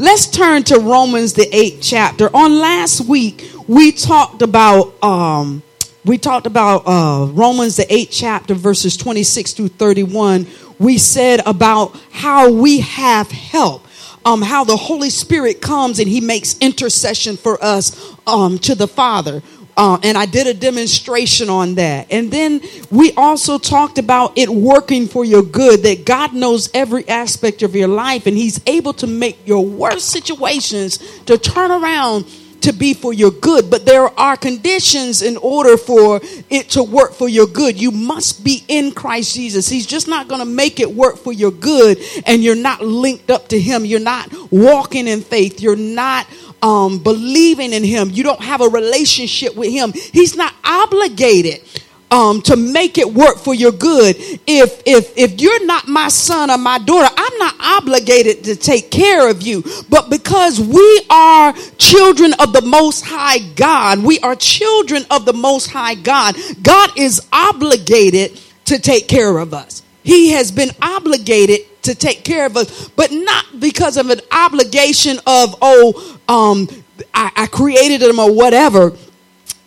let's turn to Romans the eighth chapter. On last week, we talked about um, we talked about uh, Romans the eighth chapter, verses twenty six through thirty one. We said about how we have help. Um, how the Holy Spirit comes and He makes intercession for us um, to the Father. Uh, and I did a demonstration on that. And then we also talked about it working for your good, that God knows every aspect of your life and He's able to make your worst situations to turn around to be for your good. But there are conditions in order for it to work for your good. You must be in Christ Jesus. He's just not going to make it work for your good and you're not linked up to Him. You're not walking in faith. You're not um, believing in him, you don't have a relationship with him, he's not obligated um, to make it work for your good. If if if you're not my son or my daughter, I'm not obligated to take care of you. But because we are children of the Most High God, we are children of the Most High God. God is obligated to take care of us. He has been obligated to take care of us, but not because of an obligation of, oh, um, I, I created them or whatever.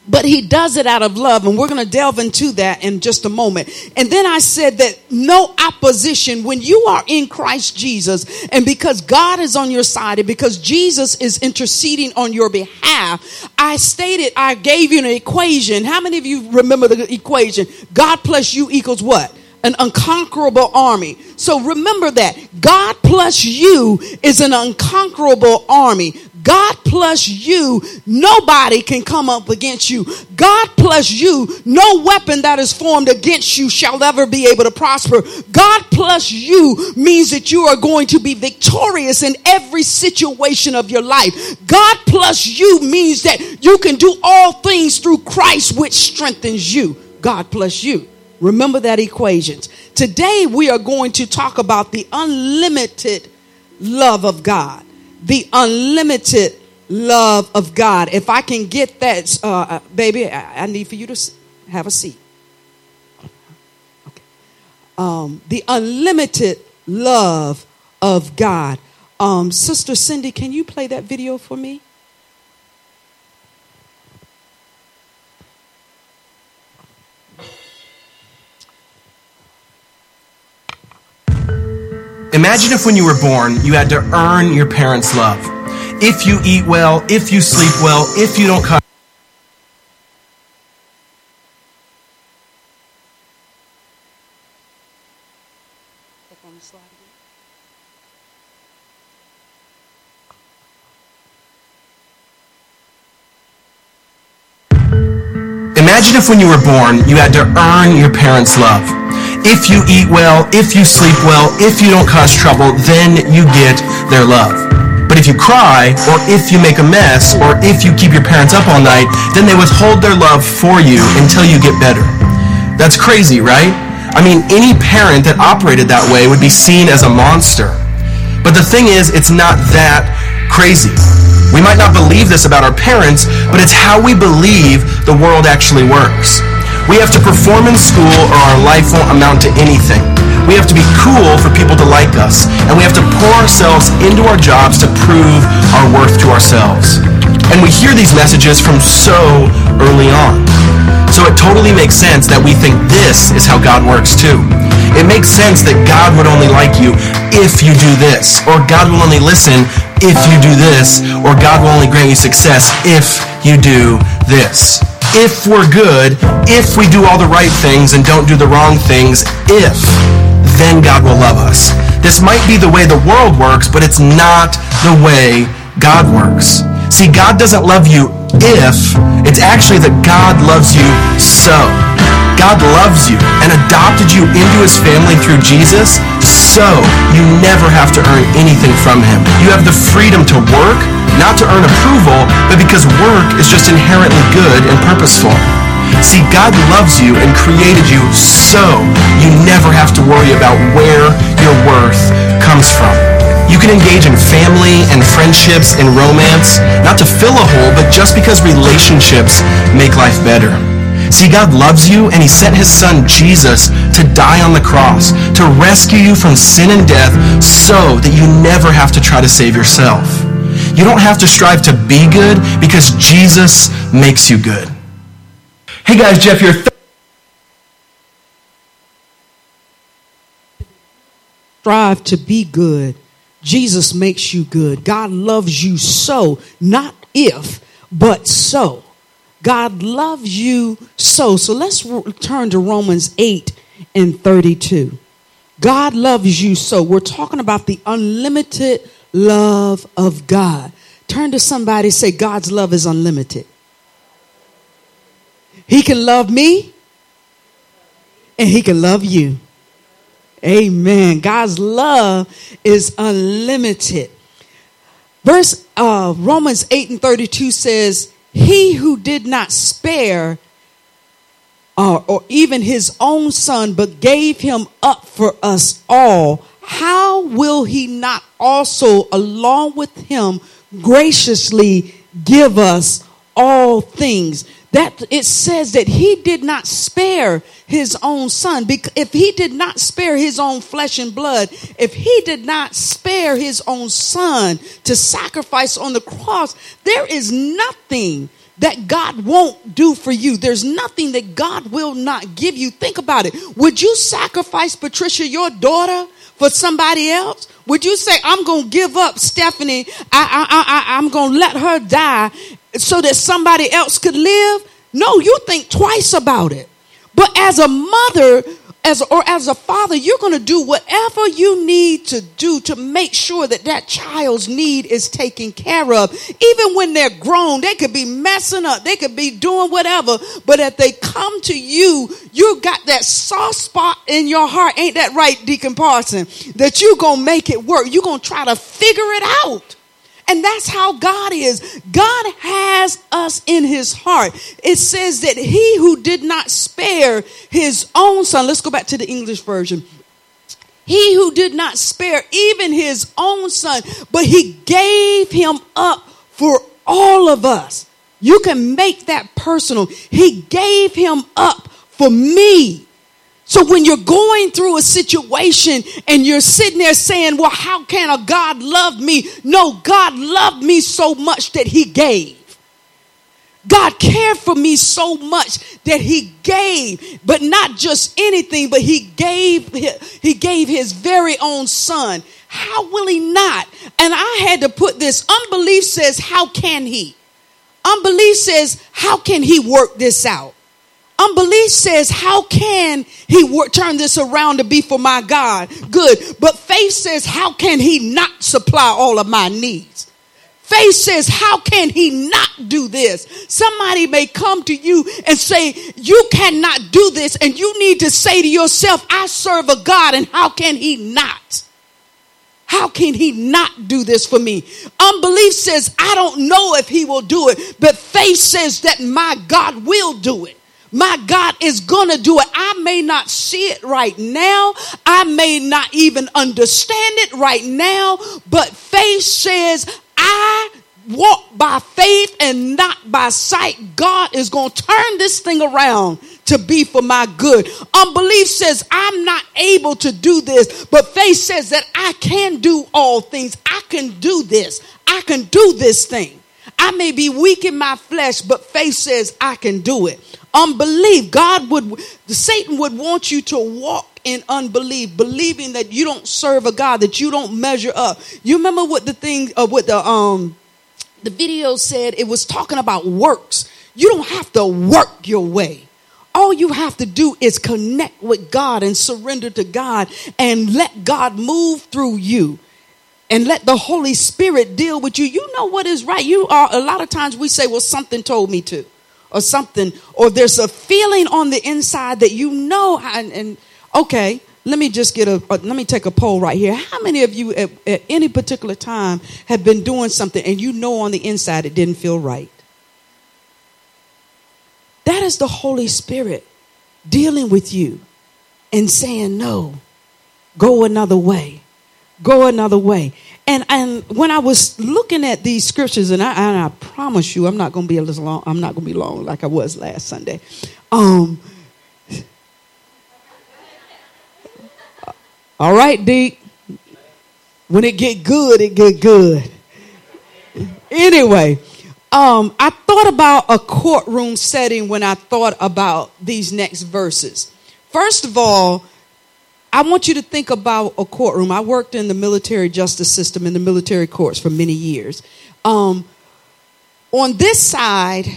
But he does it out of love, and we're going to delve into that in just a moment. And then I said that no opposition when you are in Christ Jesus, and because God is on your side, and because Jesus is interceding on your behalf, I stated, I gave you an equation. How many of you remember the equation? God plus you equals what? An unconquerable army. So remember that. God plus you is an unconquerable army. God plus you, nobody can come up against you. God plus you, no weapon that is formed against you shall ever be able to prosper. God plus you means that you are going to be victorious in every situation of your life. God plus you means that you can do all things through Christ, which strengthens you. God plus you. Remember that equations. Today we are going to talk about the unlimited love of God. The unlimited love of God. If I can get that, uh, uh baby, I, I, need for you to have a seat. Okay. Um, the unlimited love of God. Um, Sister Cindy, can you play that video for me? Imagine if when you were born, you had to earn your parents' love. If you eat well, if you sleep well, if you don't cut. Imagine if when you were born, you had to earn your parents' love. If you eat well, if you sleep well, if you don't cause trouble, then you get their love. But if you cry, or if you make a mess, or if you keep your parents up all night, then they withhold their love for you until you get better. That's crazy, right? I mean, any parent that operated that way would be seen as a monster. But the thing is, it's not that crazy. We might not believe this about our parents, but it's how we believe the world actually works. We have to perform in school or our life won't amount to anything. We have to be cool for people to like us. And we have to pour ourselves into our jobs to prove our worth to ourselves. And we hear these messages from so early on. So it totally makes sense that we think this is how God works too. It makes sense that God would only like you if you do this, or God will only listen if you do this, or God will only grant you success if you do this if we're good, if we do all the right things and don't do the wrong things, if, then God will love us. This might be the way the world works, but it's not the way God works. See, God doesn't love you if, it's actually that God loves you so. God loves you and adopted you into his family through Jesus, so you never have to earn anything from him. You have the freedom to work, not to earn approval, but because work is just inherently good and purposeful. See, God loves you and created you so you never have to worry about where your worth comes from. You can engage in family and friendships and romance, not to fill a hole, but just because relationships make life better. See, God loves you and he sent his son Jesus to die on the cross, to rescue you from sin and death so that you never have to try to save yourself. You don't have to strive to be good because Jesus makes you good. Hey guys, Jeff here. Strive to be good. Jesus makes you good. God loves you so, not if, but so. God loves you so. So let's turn to Romans 8 and 32. God loves you so. We're talking about the unlimited love of God. Turn to somebody say, God's love is unlimited. He can love me and he can love you. Amen. God's love is unlimited. Verse uh, Romans 8 and 32 says, He who did not spare uh, or even his own son, but gave him up for us all, how will he not also, along with him, graciously give us all things? That it says that he did not spare his own son. If he did not spare his own flesh and blood, if he did not spare his own son to sacrifice on the cross, there is nothing that God won't do for you. There's nothing that God will not give you. Think about it. Would you sacrifice Patricia, your daughter, for somebody else? Would you say, I'm going to give up Stephanie, I, I, I, I'm going to let her die so that somebody else could live? No, you think twice about it. But as a mother, as or as a father, you're going to do whatever you need to do to make sure that that child's need is taken care of. Even when they're grown, they could be messing up, they could be doing whatever, but if they come to you, you got that soft spot in your heart, ain't that right, Deacon Parson? That you're going to make it work. You're going to try to figure it out. And that's how God is. God has us in his heart. It says that he who did not spare his own son, let's go back to the English version. He who did not spare even his own son, but he gave him up for all of us. You can make that personal. He gave him up for me. So when you're going through a situation and you're sitting there saying, well, how can a God love me? No, God loved me so much that he gave. God cared for me so much that he gave, but not just anything, but he gave he gave his very own son. How will he not? And I had to put this unbelief says, how can he? Unbelief says, how can he work this out? Unbelief says, How can he work, turn this around to be for my God? Good. But faith says, How can he not supply all of my needs? Faith says, How can he not do this? Somebody may come to you and say, You cannot do this. And you need to say to yourself, I serve a God, and how can he not? How can he not do this for me? Unbelief says, I don't know if he will do it, but faith says that my God will do it. My God is going to do it. I may not see it right now. I may not even understand it right now, but faith says, I walk by faith and not by sight. God is going to turn this thing around to be for my good. Unbelief says, I'm not able to do this, but faith says that I can do all things. I can do this. I can do this thing. I may be weak in my flesh, but faith says I can do it unbelief. God would, Satan would want you to walk in unbelief, believing that you don't serve a God, that you don't measure up. You remember what the thing, uh, what the um, the video said? It was talking about works. You don't have to work your way. All you have to do is connect with God and surrender to God and let God move through you and let the Holy Spirit deal with you. You know what is right. You are a lot of times we say, well, something told me to or something, or there's a feeling on the inside that you know, and, and okay, let me just get a, a, let me take a poll right here. How many of you at, at any particular time have been doing something and you know on the inside it didn't feel right? That is the Holy Spirit dealing with you and saying, no, go another way. Go another way. And and when I was looking at these scriptures, and I, and I promise you, I'm not going to be as long. I'm not going to be long like I was last Sunday. Um, all right, Deke. When it get good, it get good. anyway, um, I thought about a courtroom setting when I thought about these next verses. First of all, I want you to think about a courtroom. I worked in the military justice system in the military courts for many years. Um, on this side,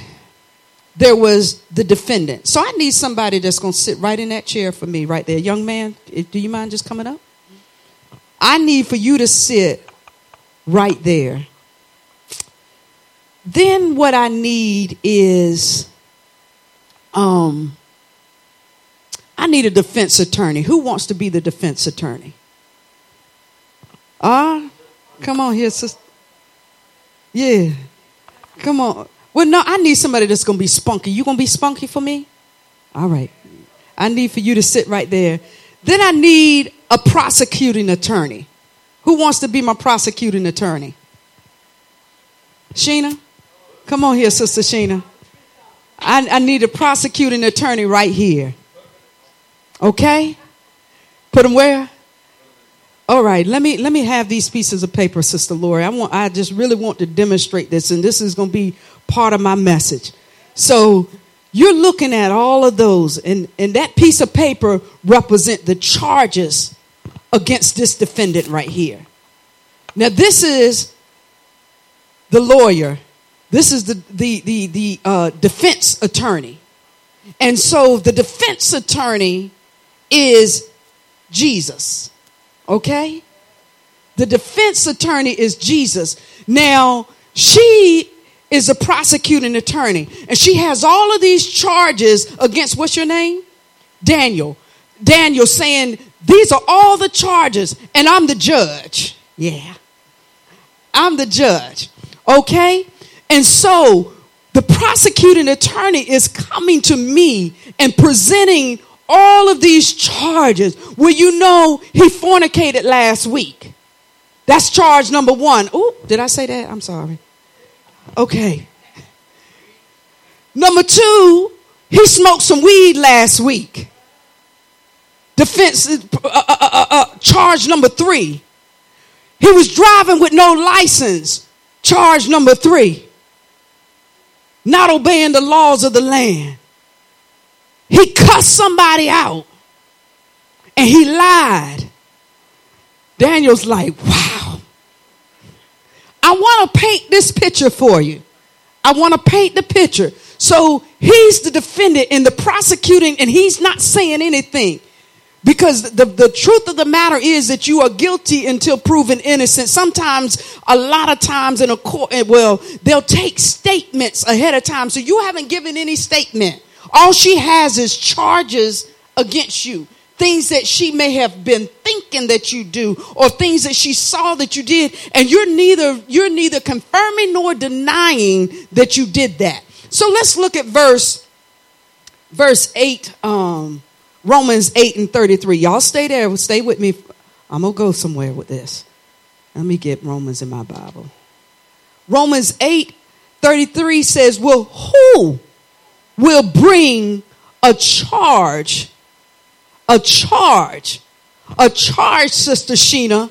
there was the defendant. So I need somebody that's going to sit right in that chair for me, right there. Young man, do you mind just coming up? I need for you to sit right there. Then what I need is um I need a defense attorney. Who wants to be the defense attorney? Ah, come on here, sister. Yeah. Come on. Well, no, I need somebody that's going to be spunky. You going to be spunky for me? All right. I need for you to sit right there. Then I need a prosecuting attorney. Who wants to be my prosecuting attorney? Sheena? Come on here, Sister Sheena. I, I need a prosecuting attorney right here. Okay? Put them where? All right, let me let me have these pieces of paper, Sister Lori. I want I just really want to demonstrate this, and this is going to be part of my message. So you're looking at all of those, and, and that piece of paper represent the charges against this defendant right here. Now, this is the lawyer. This is the the the, the uh, defense attorney, and so the defense attorney is Jesus. Okay? The defense attorney is Jesus. Now, she is a prosecuting attorney, and she has all of these charges against what's your name? Daniel. Daniel saying, These are all the charges, and I'm the judge. Yeah. I'm the judge. Okay? And so the prosecuting attorney is coming to me and presenting all of these charges. Well, you know he fornicated last week. That's charge number one. Oh, did I say that? I'm sorry. Okay. Number two, he smoked some weed last week. Defense uh, uh, uh, uh, uh charge number three. He was driving with no license. Charge number three. Not obeying the laws of the land. He cussed somebody out and he lied. Daniel's like, wow. I want to paint this picture for you. I want to paint the picture. So he's the defendant and the prosecuting, and he's not saying anything. Because the, the truth of the matter is that you are guilty until proven innocent. Sometimes, a lot of times in a court, well, they'll take statements ahead of time. So you haven't given any statement. All she has is charges against you. Things that she may have been thinking that you do, or things that she saw that you did, and you're neither you're neither confirming nor denying that you did that. So let's look at verse verse 8, um, Romans 8 and 33. Y'all stay there, stay with me. I'm gonna go somewhere with this. Let me get Romans in my Bible. Romans 8 33 says, Well, who will bring a charge, a charge, a charge, Sister Sheena,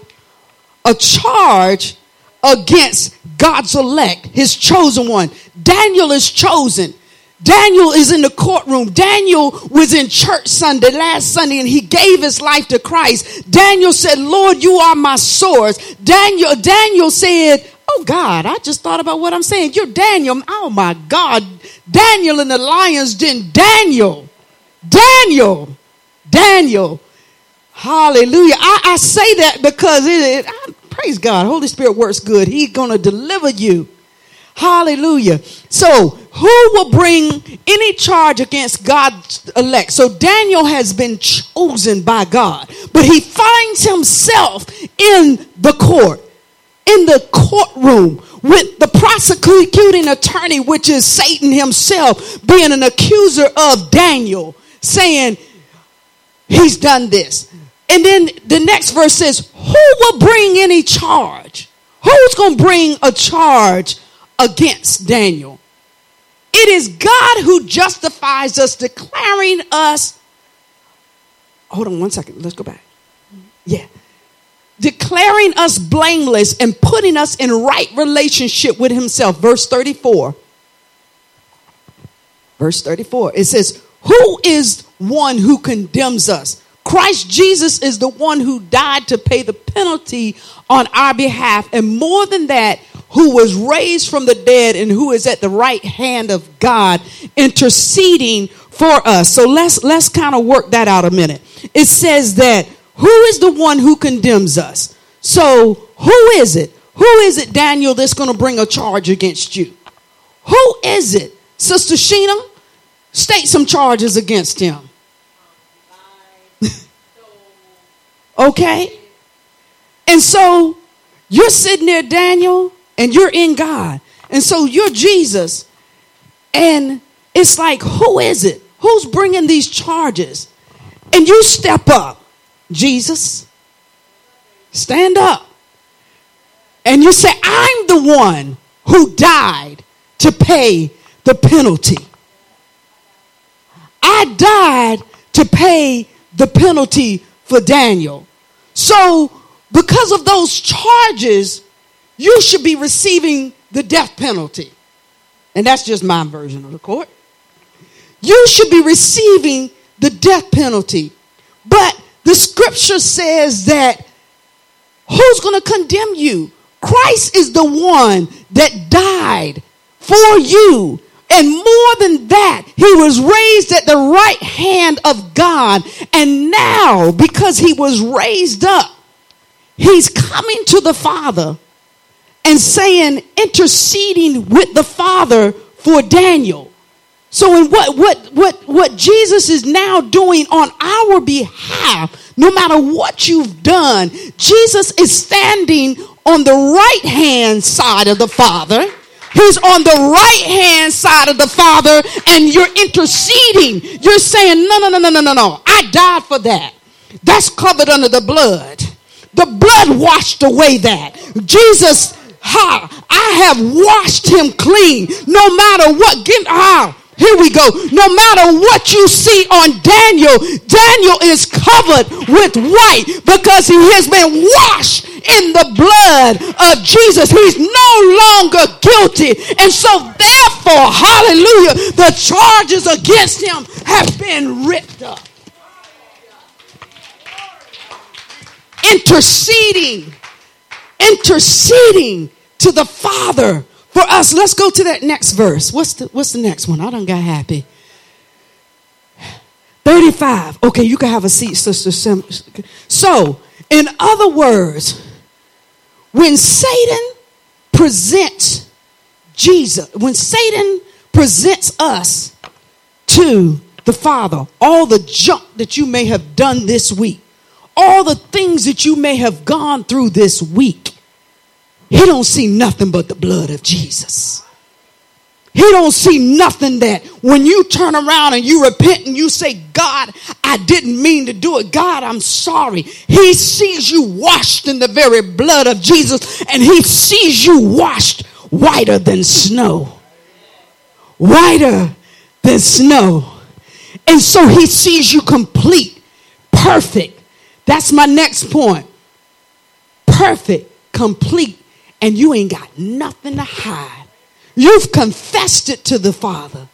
a charge against God's elect, his chosen one. Daniel is chosen. Daniel is in the courtroom. Daniel was in church Sunday, last Sunday, and he gave his life to Christ. Daniel said, Lord, you are my source. Daniel, Daniel said, Oh God, I just thought about what I'm saying. You're Daniel. Oh my God. Daniel in the lion's den. Daniel. Daniel. Daniel. Hallelujah. I, I say that because it, it I, praise God. Holy Spirit works good. He's going to deliver you. Hallelujah. So, who will bring any charge against God's elect? So, Daniel has been chosen by God, but he finds himself in the court in the courtroom with the prosecuting attorney, which is Satan himself, being an accuser of Daniel, saying, He's done this. And then the next verse says, Who will bring any charge? Who's going to bring a charge against Daniel? It is God who justifies us, declaring us. Hold on one second. Let's go back. Yeah. Declaring us blameless and putting us in right relationship with himself. Verse 34. Verse 34. It says, Who is one who condemns us? Christ Jesus is the one who died to pay the penalty on our behalf. And more than that, who was raised from the dead and who is at the right hand of God interceding for us. So let's let's kind of work that out a minute. It says that who is the one who condemns us? So who is it? Who is it, Daniel, that's going to bring a charge against you? Who is it? Sister Sheena, state some charges against him. okay? And so you're sitting there, Daniel, and you're in God. And so you're Jesus. And it's like, who is it? Who's bringing these charges? And you step up, Jesus. Stand up. And you say, I'm the one who died to pay the penalty. I died to pay the penalty for Daniel. So, because of those charges, you should be receiving the death penalty. And that's just my version of the court. You should be receiving the death penalty. But the scripture says that who's going to condemn you? Christ is the one that died for you. And more than that, he was raised at the right hand of God. And now, because he was raised up, he's coming to the Father and saying, interceding with the Father for Daniel. So in what what what what Jesus is now doing on our behalf, no matter what you've done, Jesus is standing on the right hand side of the Father. He's on the right hand side of the Father, and you're interceding. You're saying, No, no, no, no, no, no, no. I died for that. That's covered under the blood. The blood washed away that. Jesus Ha! I have washed him clean. No matter what. Get, ah, here we go. No matter what you see on Daniel, Daniel is covered with white because he has been washed in the blood of Jesus. He's no longer guilty. And so, therefore, hallelujah, the charges against him have been ripped up. Interceding, interceding to the Father for us. Let's go to that next verse. What's the what's the next one? I don't got happy. 35. Okay, you can have a seat, Sister Sim. So, in other words, when Satan presents Jesus, when Satan presents us to the Father, all the junk that you may have done this week, all the things that you may have gone through this week, he don't see nothing but the blood of Jesus. He don't see nothing that when you turn around and you repent and you say, God, I didn't mean to do it. God, I'm sorry. He sees you washed in the very blood of Jesus and he sees you washed whiter than snow. Whiter than snow. And so he sees you complete, perfect. That's my next point. Perfect, complete, and you ain't got nothing to hide. You've confessed it to the Father.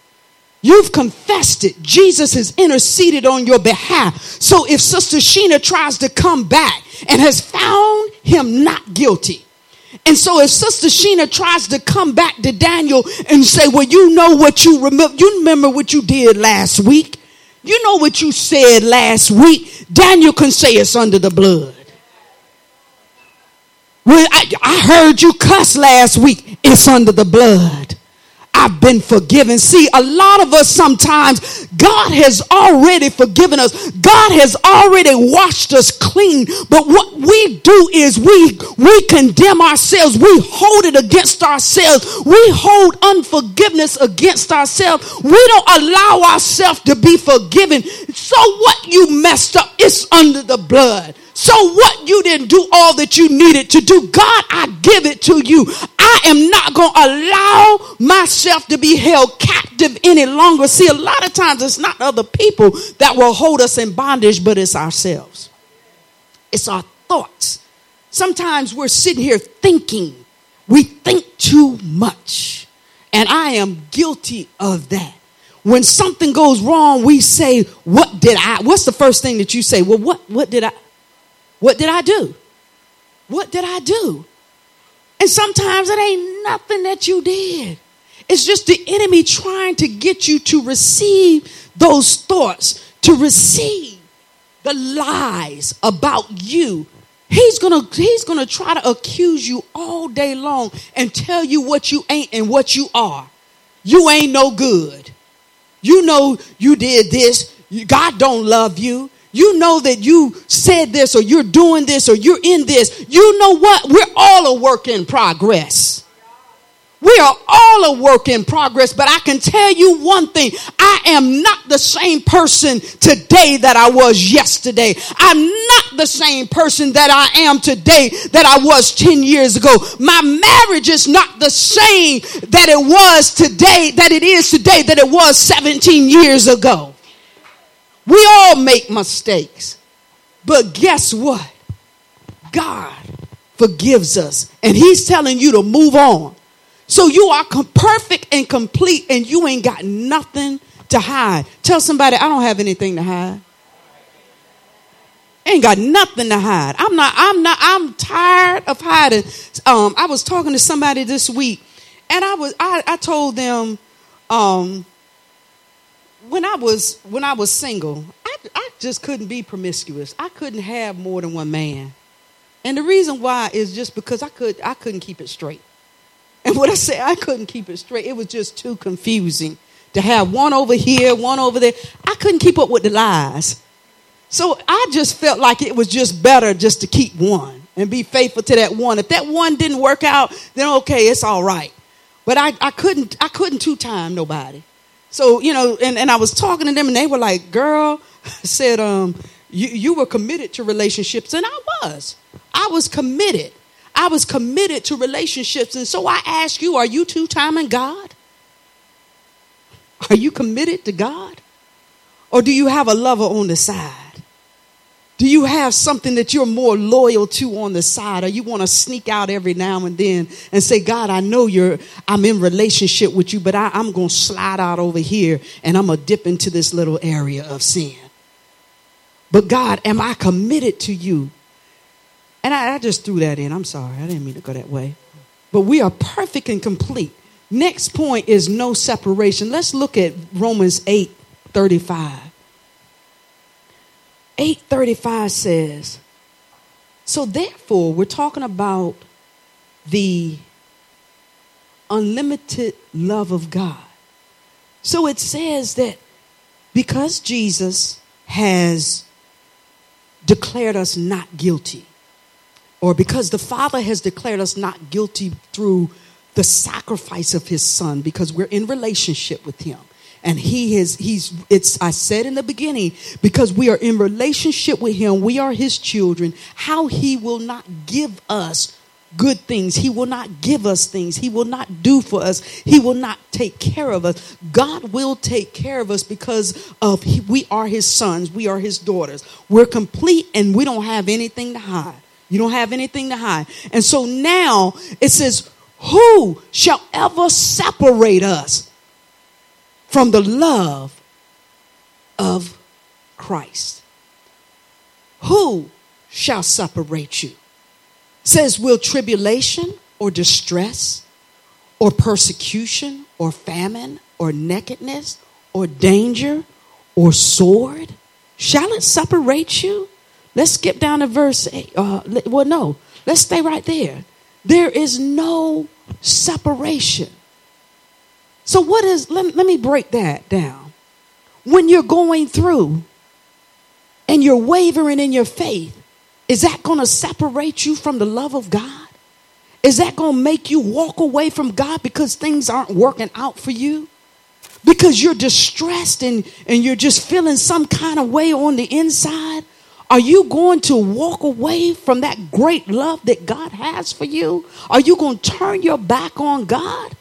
You've confessed it. Jesus has interceded on your behalf. So if Sister Sheena tries to come back and has found him not guilty, and so if Sister Sheena tries to come back to Daniel and say, Well, you know what you remember, you remember what you did last week. You know what you said last week. Daniel can say it's under the blood. When I, I heard you cuss last week, it's under the blood. I've been forgiven. See, a lot of us sometimes, God has already forgiven us. God has already washed us clean. But what we do is we, we condemn ourselves. We hold it against ourselves. We hold unforgiveness against ourselves. We don't allow ourselves to be forgiven. So what you messed up, it's under the blood. So what you didn't do all that you needed to do, God, I give it to you. I am not going to allow myself to be held captive any longer. See, a lot of times it's not other people that will hold us in bondage, but it's ourselves. It's our thoughts Sometimes we're sitting here thinking, we think too much. And I am guilty of that. When something goes wrong, we say, What did I? What's the first thing that you say? Well, what, what did I? What did I do? What did I do? And sometimes it ain't nothing that you did. It's just the enemy trying to get you to receive those thoughts, to receive the lies about you. He's gonna he's gonna try to accuse you all day long and tell you what you ain't and what you are. You ain't no good. You know you did this. God don't love you. You know that you said this or you're doing this or you're in this. You know what? We're all a work in progress. We are all a work in progress, but I can tell you one thing. I am not the same person today that I was yesterday. I'm not the same person that I am today that I was 10 years ago. My marriage is not the same that it was today, that it is today, that it was 17 years ago. We all make mistakes. But guess what? God forgives us. And He's telling you to move on. So you are perfect and complete, and you ain't got nothing to hide. Tell somebody, I don't have anything to hide. Ain't got nothing to hide. I'm not, I'm not, I'm tired of hiding. Um, I was talking to somebody this week, and I was, I, I told them, um, when I was, when I was single, I, I just couldn't be promiscuous. I couldn't have more than one man. And the reason why is just because I could, I couldn't keep it straight. And what I say, I couldn't keep it straight. It was just too confusing to have one over here, one over there. I couldn't keep up with the lies. So I just felt like it was just better just to keep one and be faithful to that one. If that one didn't work out, then okay, it's all right. But I, I couldn't I couldn't two time nobody. So, you know, and, and I was talking to them and they were like, girl, said, um, you, you were committed to relationships. And I was. I was committed. I was committed to relationships. And so I ask you, are you two timing God? Are you committed to God? Or do you have a lover on the side? Do you have something that you're more loyal to on the side? Or you want to sneak out every now and then and say, God, I know you're, I'm in relationship with you, but I, I'm going to slide out over here and I'm going to dip into this little area of sin. But God, am I committed to you? And I, I just threw that in. I'm sorry. I didn't mean to go that way. But we are perfect and complete. Next point is no separation. Let's look at Romans 8 35. 835 says, So therefore, we're talking about the unlimited love of God. So it says that because Jesus has declared us not guilty, or because the Father has declared us not guilty through the sacrifice of his son because we're in relationship with him and he has he's it's i said in the beginning because we are in relationship with him we are his children how he will not give us good things. He will not give us things. He will not do for us. He will not take care of us. God will take care of us because of he, we are his sons. We are his daughters. We're complete and we don't have anything to hide. You don't have anything to hide. And so now it says, Who shall ever separate us from the love of Christ? Who shall separate you? Says, Will tribulation or distress or persecution or famine or nakedness or danger or sword? Shall it separate you? Let's skip down to verse 8. Uh, well, no, let's stay right there. There is no separation. So, what is, let, let me break that down. When you're going through and you're wavering in your faith, is that going to separate you from the love of God? Is that going to make you walk away from God because things aren't working out for you? Because you're distressed and, and you're just feeling some kind of way on the inside? Are you going to walk away from that great love that God has for you? Are you going to turn your back on God?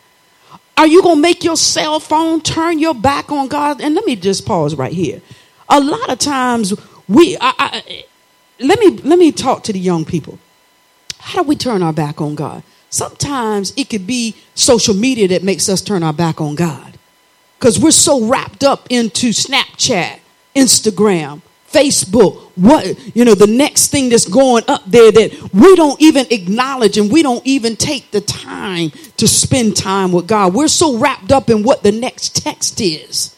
Are you going to make your cell phone turn your back on God? And let me just pause right here. A lot of times we I, I, let me let me talk to the young people. How do we turn our back on God? Sometimes it could be social media that makes us turn our back on God. Because we're so wrapped up into Snapchat, Instagram, Facebook, what, you know, the next thing that's going up there that we don't even acknowledge and we don't even take the time to spend time with God. We're so wrapped up in what the next text is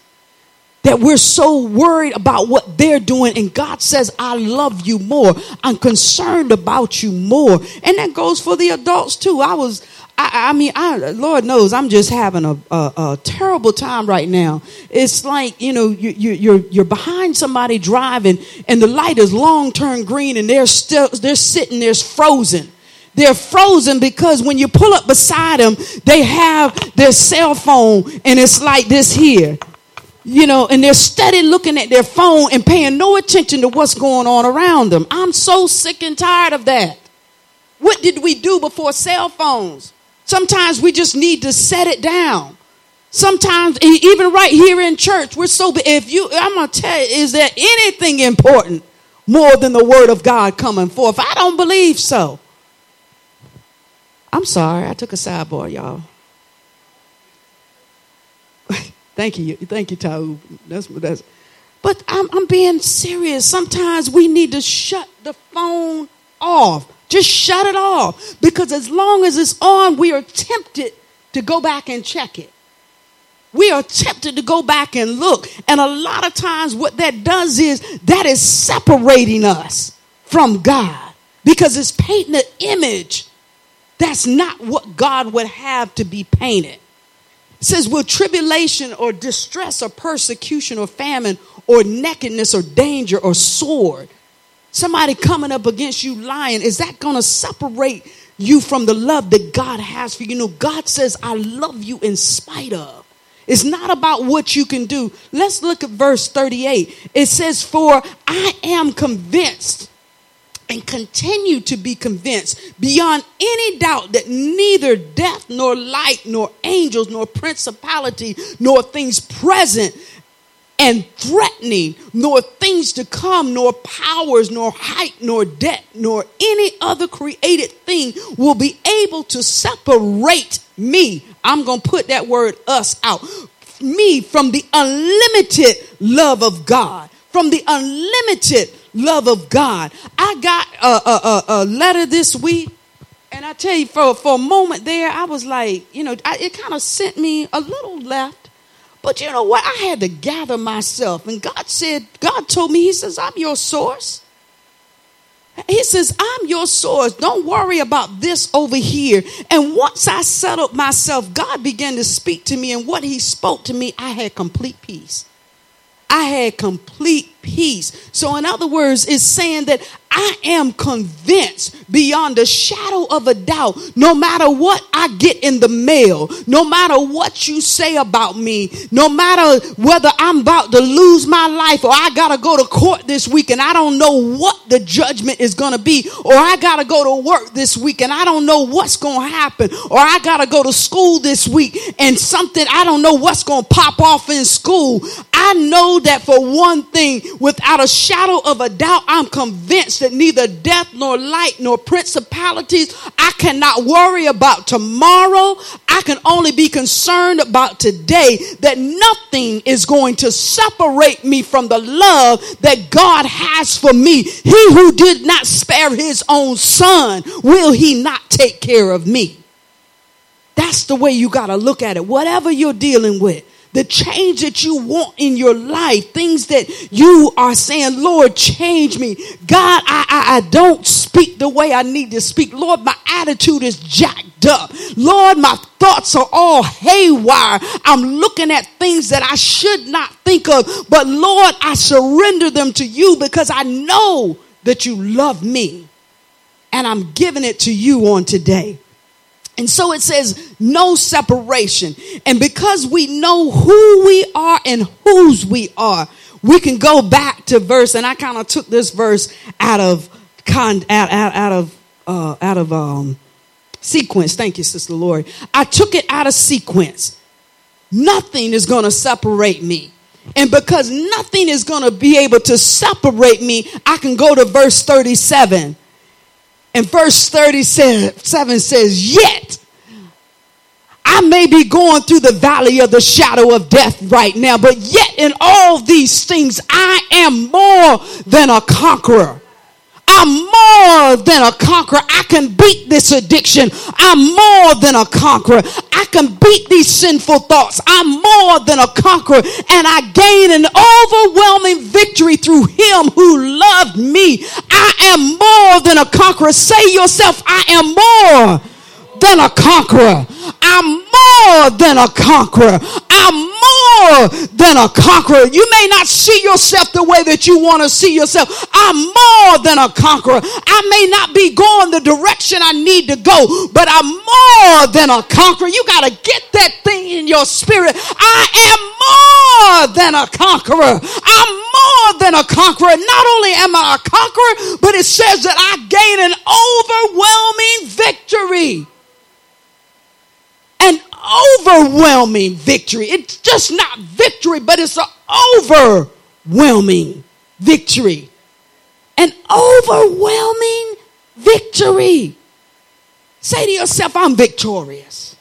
that we're so worried about what they're doing. And God says, I love you more. I'm concerned about you more. And that goes for the adults too. I was, I, I mean, I, Lord knows I'm just having a, a, a, terrible time right now. It's like, you know, you, you, you're, you're behind somebody driving and the light is long turned green and they're still, they're sitting there frozen. They're frozen because when you pull up beside them, they have their cell phone and it's like this here you know, and they're steady looking at their phone and paying no attention to what's going on around them. I'm so sick and tired of that. What did we do before cell phones? Sometimes we just need to set it down. Sometimes, even right here in church, we're so. If you, I'm gonna tell you, is there anything important more than the word of God coming forth? I don't believe so. I'm sorry, I took a sidebar, y'all. Thank you. Thank you, Tau. That's that's but I'm, I'm being serious. Sometimes we need to shut the phone off. Just shut it off. Because as long as it's on, we are tempted to go back and check it. We are tempted to go back and look. And a lot of times, what that does is that is separating us from God because it's painting an image that's not what God would have to be painted. It says, Will tribulation or distress or persecution or famine or nakedness or danger or sword, somebody coming up against you lying, is that going to separate you from the love that God has for you? You know, God says, I love you in spite of. It's not about what you can do. Let's look at verse 38. It says, For I am convinced and continue to be convinced beyond any doubt that neither death nor light nor angels nor principality nor things present and threatening nor things to come nor powers nor height nor depth nor any other created thing will be able to separate me i'm going to put that word us out me from the unlimited love of god from the unlimited love of God. I got a, a, a, letter this week, and I tell you, for, for a moment there, I was like, you know, I, it kind of sent me a little left. But you know what? I had to gather myself. And God said, God told me, He says, I'm your source. He says, I'm your source. Don't worry about this over here. And once I settled myself, God began to speak to me. And what He spoke to me, I had complete peace. I had complete peace. So, in other words, it's saying that I am convinced beyond a shadow of a doubt, no matter what I get in the mail, no matter what you say about me, no matter whether I'm about to lose my life or I got to go to court this week and I don't know what the judgment is going to be, or I got to go to work this week and I don't know what's going to happen, or I got to go to school this week and something, I don't know what's going to pop off in school. I know that for one thing, without a shadow of a doubt, I'm convinced that neither death nor light nor principalities, I cannot worry about tomorrow. I can only be concerned about today that nothing is going to separate me from the love that God has for me. He who did not spare his own son, will he not take care of me? That's the way you got to look at it. Whatever you're dealing with, the change that you want in your life, things that you are saying, Lord, change me. God, I, I, I don't speak the way I need to speak. Lord, my attitude is jacked up. Lord, my thoughts are all haywire. I'm looking at things that I should not think of. But Lord, I surrender them to you because I know that you love me. And I'm giving it to you on today. And so it says, no separation. And because we know who we are and whose we are, we can go back to verse, and I kind of took this verse out of con, out, out, out of uh, out of um, sequence. Thank you, Sister Lori. I took it out of sequence. Nothing is going to separate me. And because nothing is going to be able to separate me, I can go to verse 37. And verse 37 says, Yet I may be going through the valley of the shadow of death right now, but yet in all these things, I am more than a conqueror. I'm more than a conqueror. I can beat this addiction. I'm more than a conqueror. I can beat these sinful thoughts. I'm more than a conqueror. And I gain an overwhelming victory through him who loved me. I am more than a conqueror. Say yourself, I am more than a conqueror. I'm more than a conqueror. I'm more than a conqueror. You may not see yourself the way that you want to see yourself. I'm more than a conqueror. I may not be going the direction I need to go, but I'm more than a conqueror. You got to get that thing in your spirit. I am more than a conqueror. I'm more than a conqueror. Not only am I a conqueror, but it says that I gain an overwhelming victory overwhelming victory. It's just not victory, but it's an overwhelming victory. An overwhelming victory. Say to yourself, I'm victorious.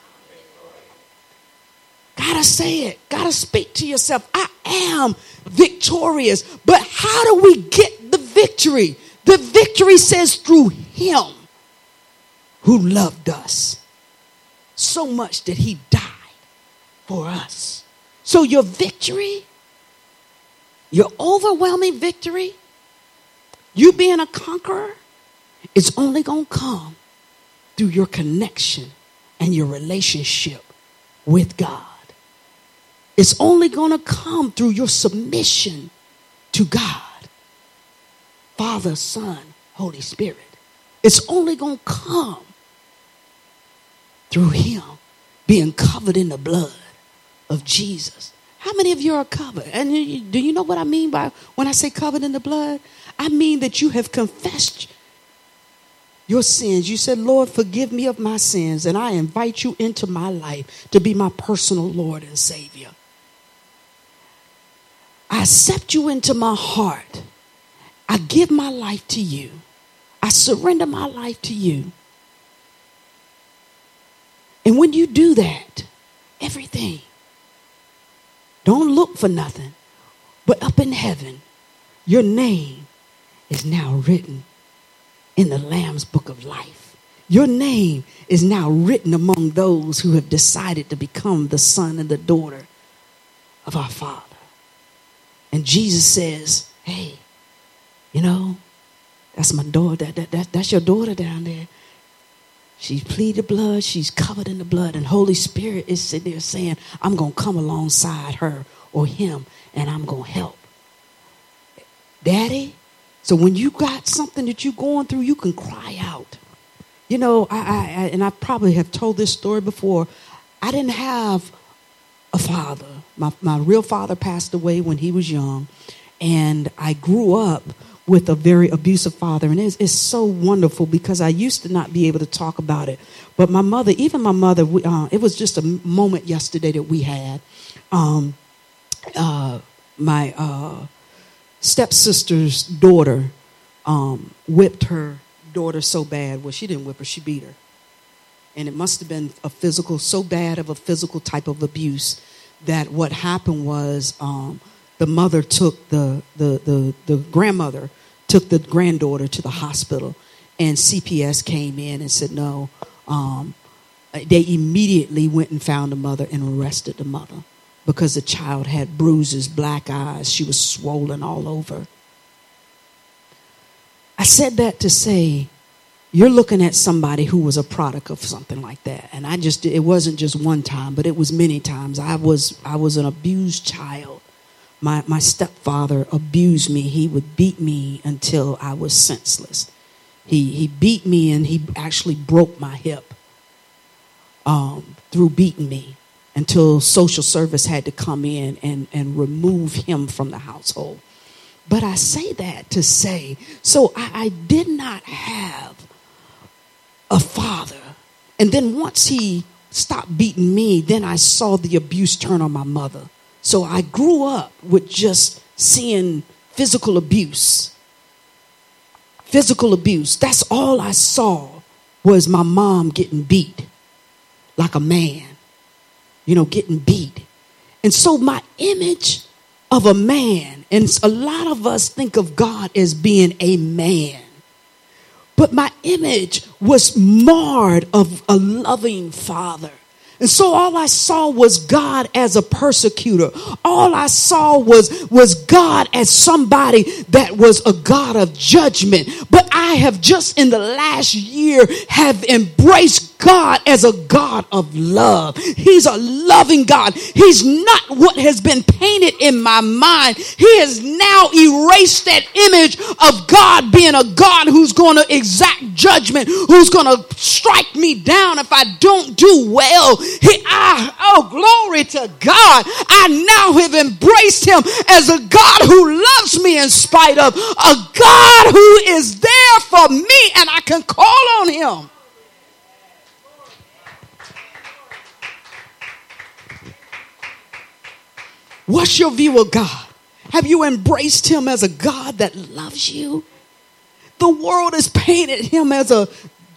Gotta say it. Gotta speak to yourself. I am victorious. But how do we get the victory? The victory says through Him who loved us so much that he died for us. So your victory, your overwhelming victory, you being a conqueror, is only going to come through your connection and your relationship with God. It's only going to come through your submission to God. Father, Son, Holy Spirit. It's only going to come through him being covered in the blood of Jesus. How many of you are covered? And do you know what I mean by when I say covered in the blood? I mean that you have confessed your sins. You said, Lord, forgive me of my sins, and I invite you into my life to be my personal Lord and Savior. I accept you into my heart. I give my life to you. I surrender my life to you. And when you do that, everything, don't look for nothing, but up in heaven, your name is now written in the Lamb's book of life. Your name is now written among those who have decided to become the son and the daughter of our Father. And Jesus says, Hey, you know, that's my daughter. That, that, that, that's your daughter down there. She's pleaded blood. She's covered in the blood. And Holy Spirit is sitting there saying, I'm going to come alongside her or him and I'm going to help. Daddy, so when you got something that you're going through, you can cry out. You know, I, I, I and I probably have told this story before. I didn't have a father. My, my real father passed away when he was young. And I grew up with a very abusive father. And it's, it's, so wonderful because I used to not be able to talk about it. But my mother, even my mother, we, uh, it was just a moment yesterday that we had. Um, uh, my uh, stepsister's daughter um, whipped her daughter so bad. Well, she didn't whip her, she beat her. And it must have been a physical, so bad of a physical type of abuse that what happened was um, the mother took the, the, the, the grandmother took the granddaughter to the hospital and cps came in and said no um, they immediately went and found the mother and arrested the mother because the child had bruises black eyes she was swollen all over. I said that to say you're looking at somebody who was a product of something like that. And i just it wasn't just one time but it was many times. I was i was an abused child my, my stepfather abused me. He would beat me until I was senseless. He, he beat me and he actually broke my hip um, through beating me until social service had to come in and, and remove him from the household. But I say that to say, so I, I did not have a father. And then once he stopped beating me, then I saw the abuse turn on my mother. So I grew up with just seeing physical abuse. physical abuse. That's all I saw was my mom getting beat like a man, you know, getting beat. And so my image of a man, and a lot of us think of God as being a man, but my image was marred of a loving father. And so all I saw was God as a persecutor. All I saw was, was God as somebody that was a God of judgment. But I have just in the last year have embraced God as a God of love. He's a loving God. He's not what has been painted in my mind. He has now erased that image of God being a God who's going to exact judgment, who's going to strike me down if I don't do well. He, I, oh, glory to God. I now have embraced him as a God who loves me in spite of, a God who is there for me and I can call on him. What's your view of God? Have you embraced him as a God that loves you? The world has painted him as a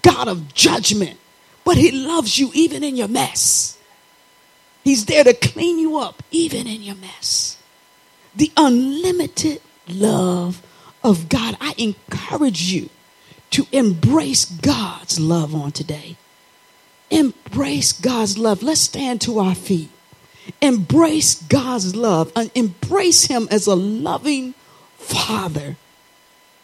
God of judgment, but he loves you even in your mess. He's there to clean you up even in your mess. The unlimited love of God. I encourage you to embrace God's love on today. Embrace God's love. Let's stand to our feet. Embrace God's love and embrace Him as a loving Father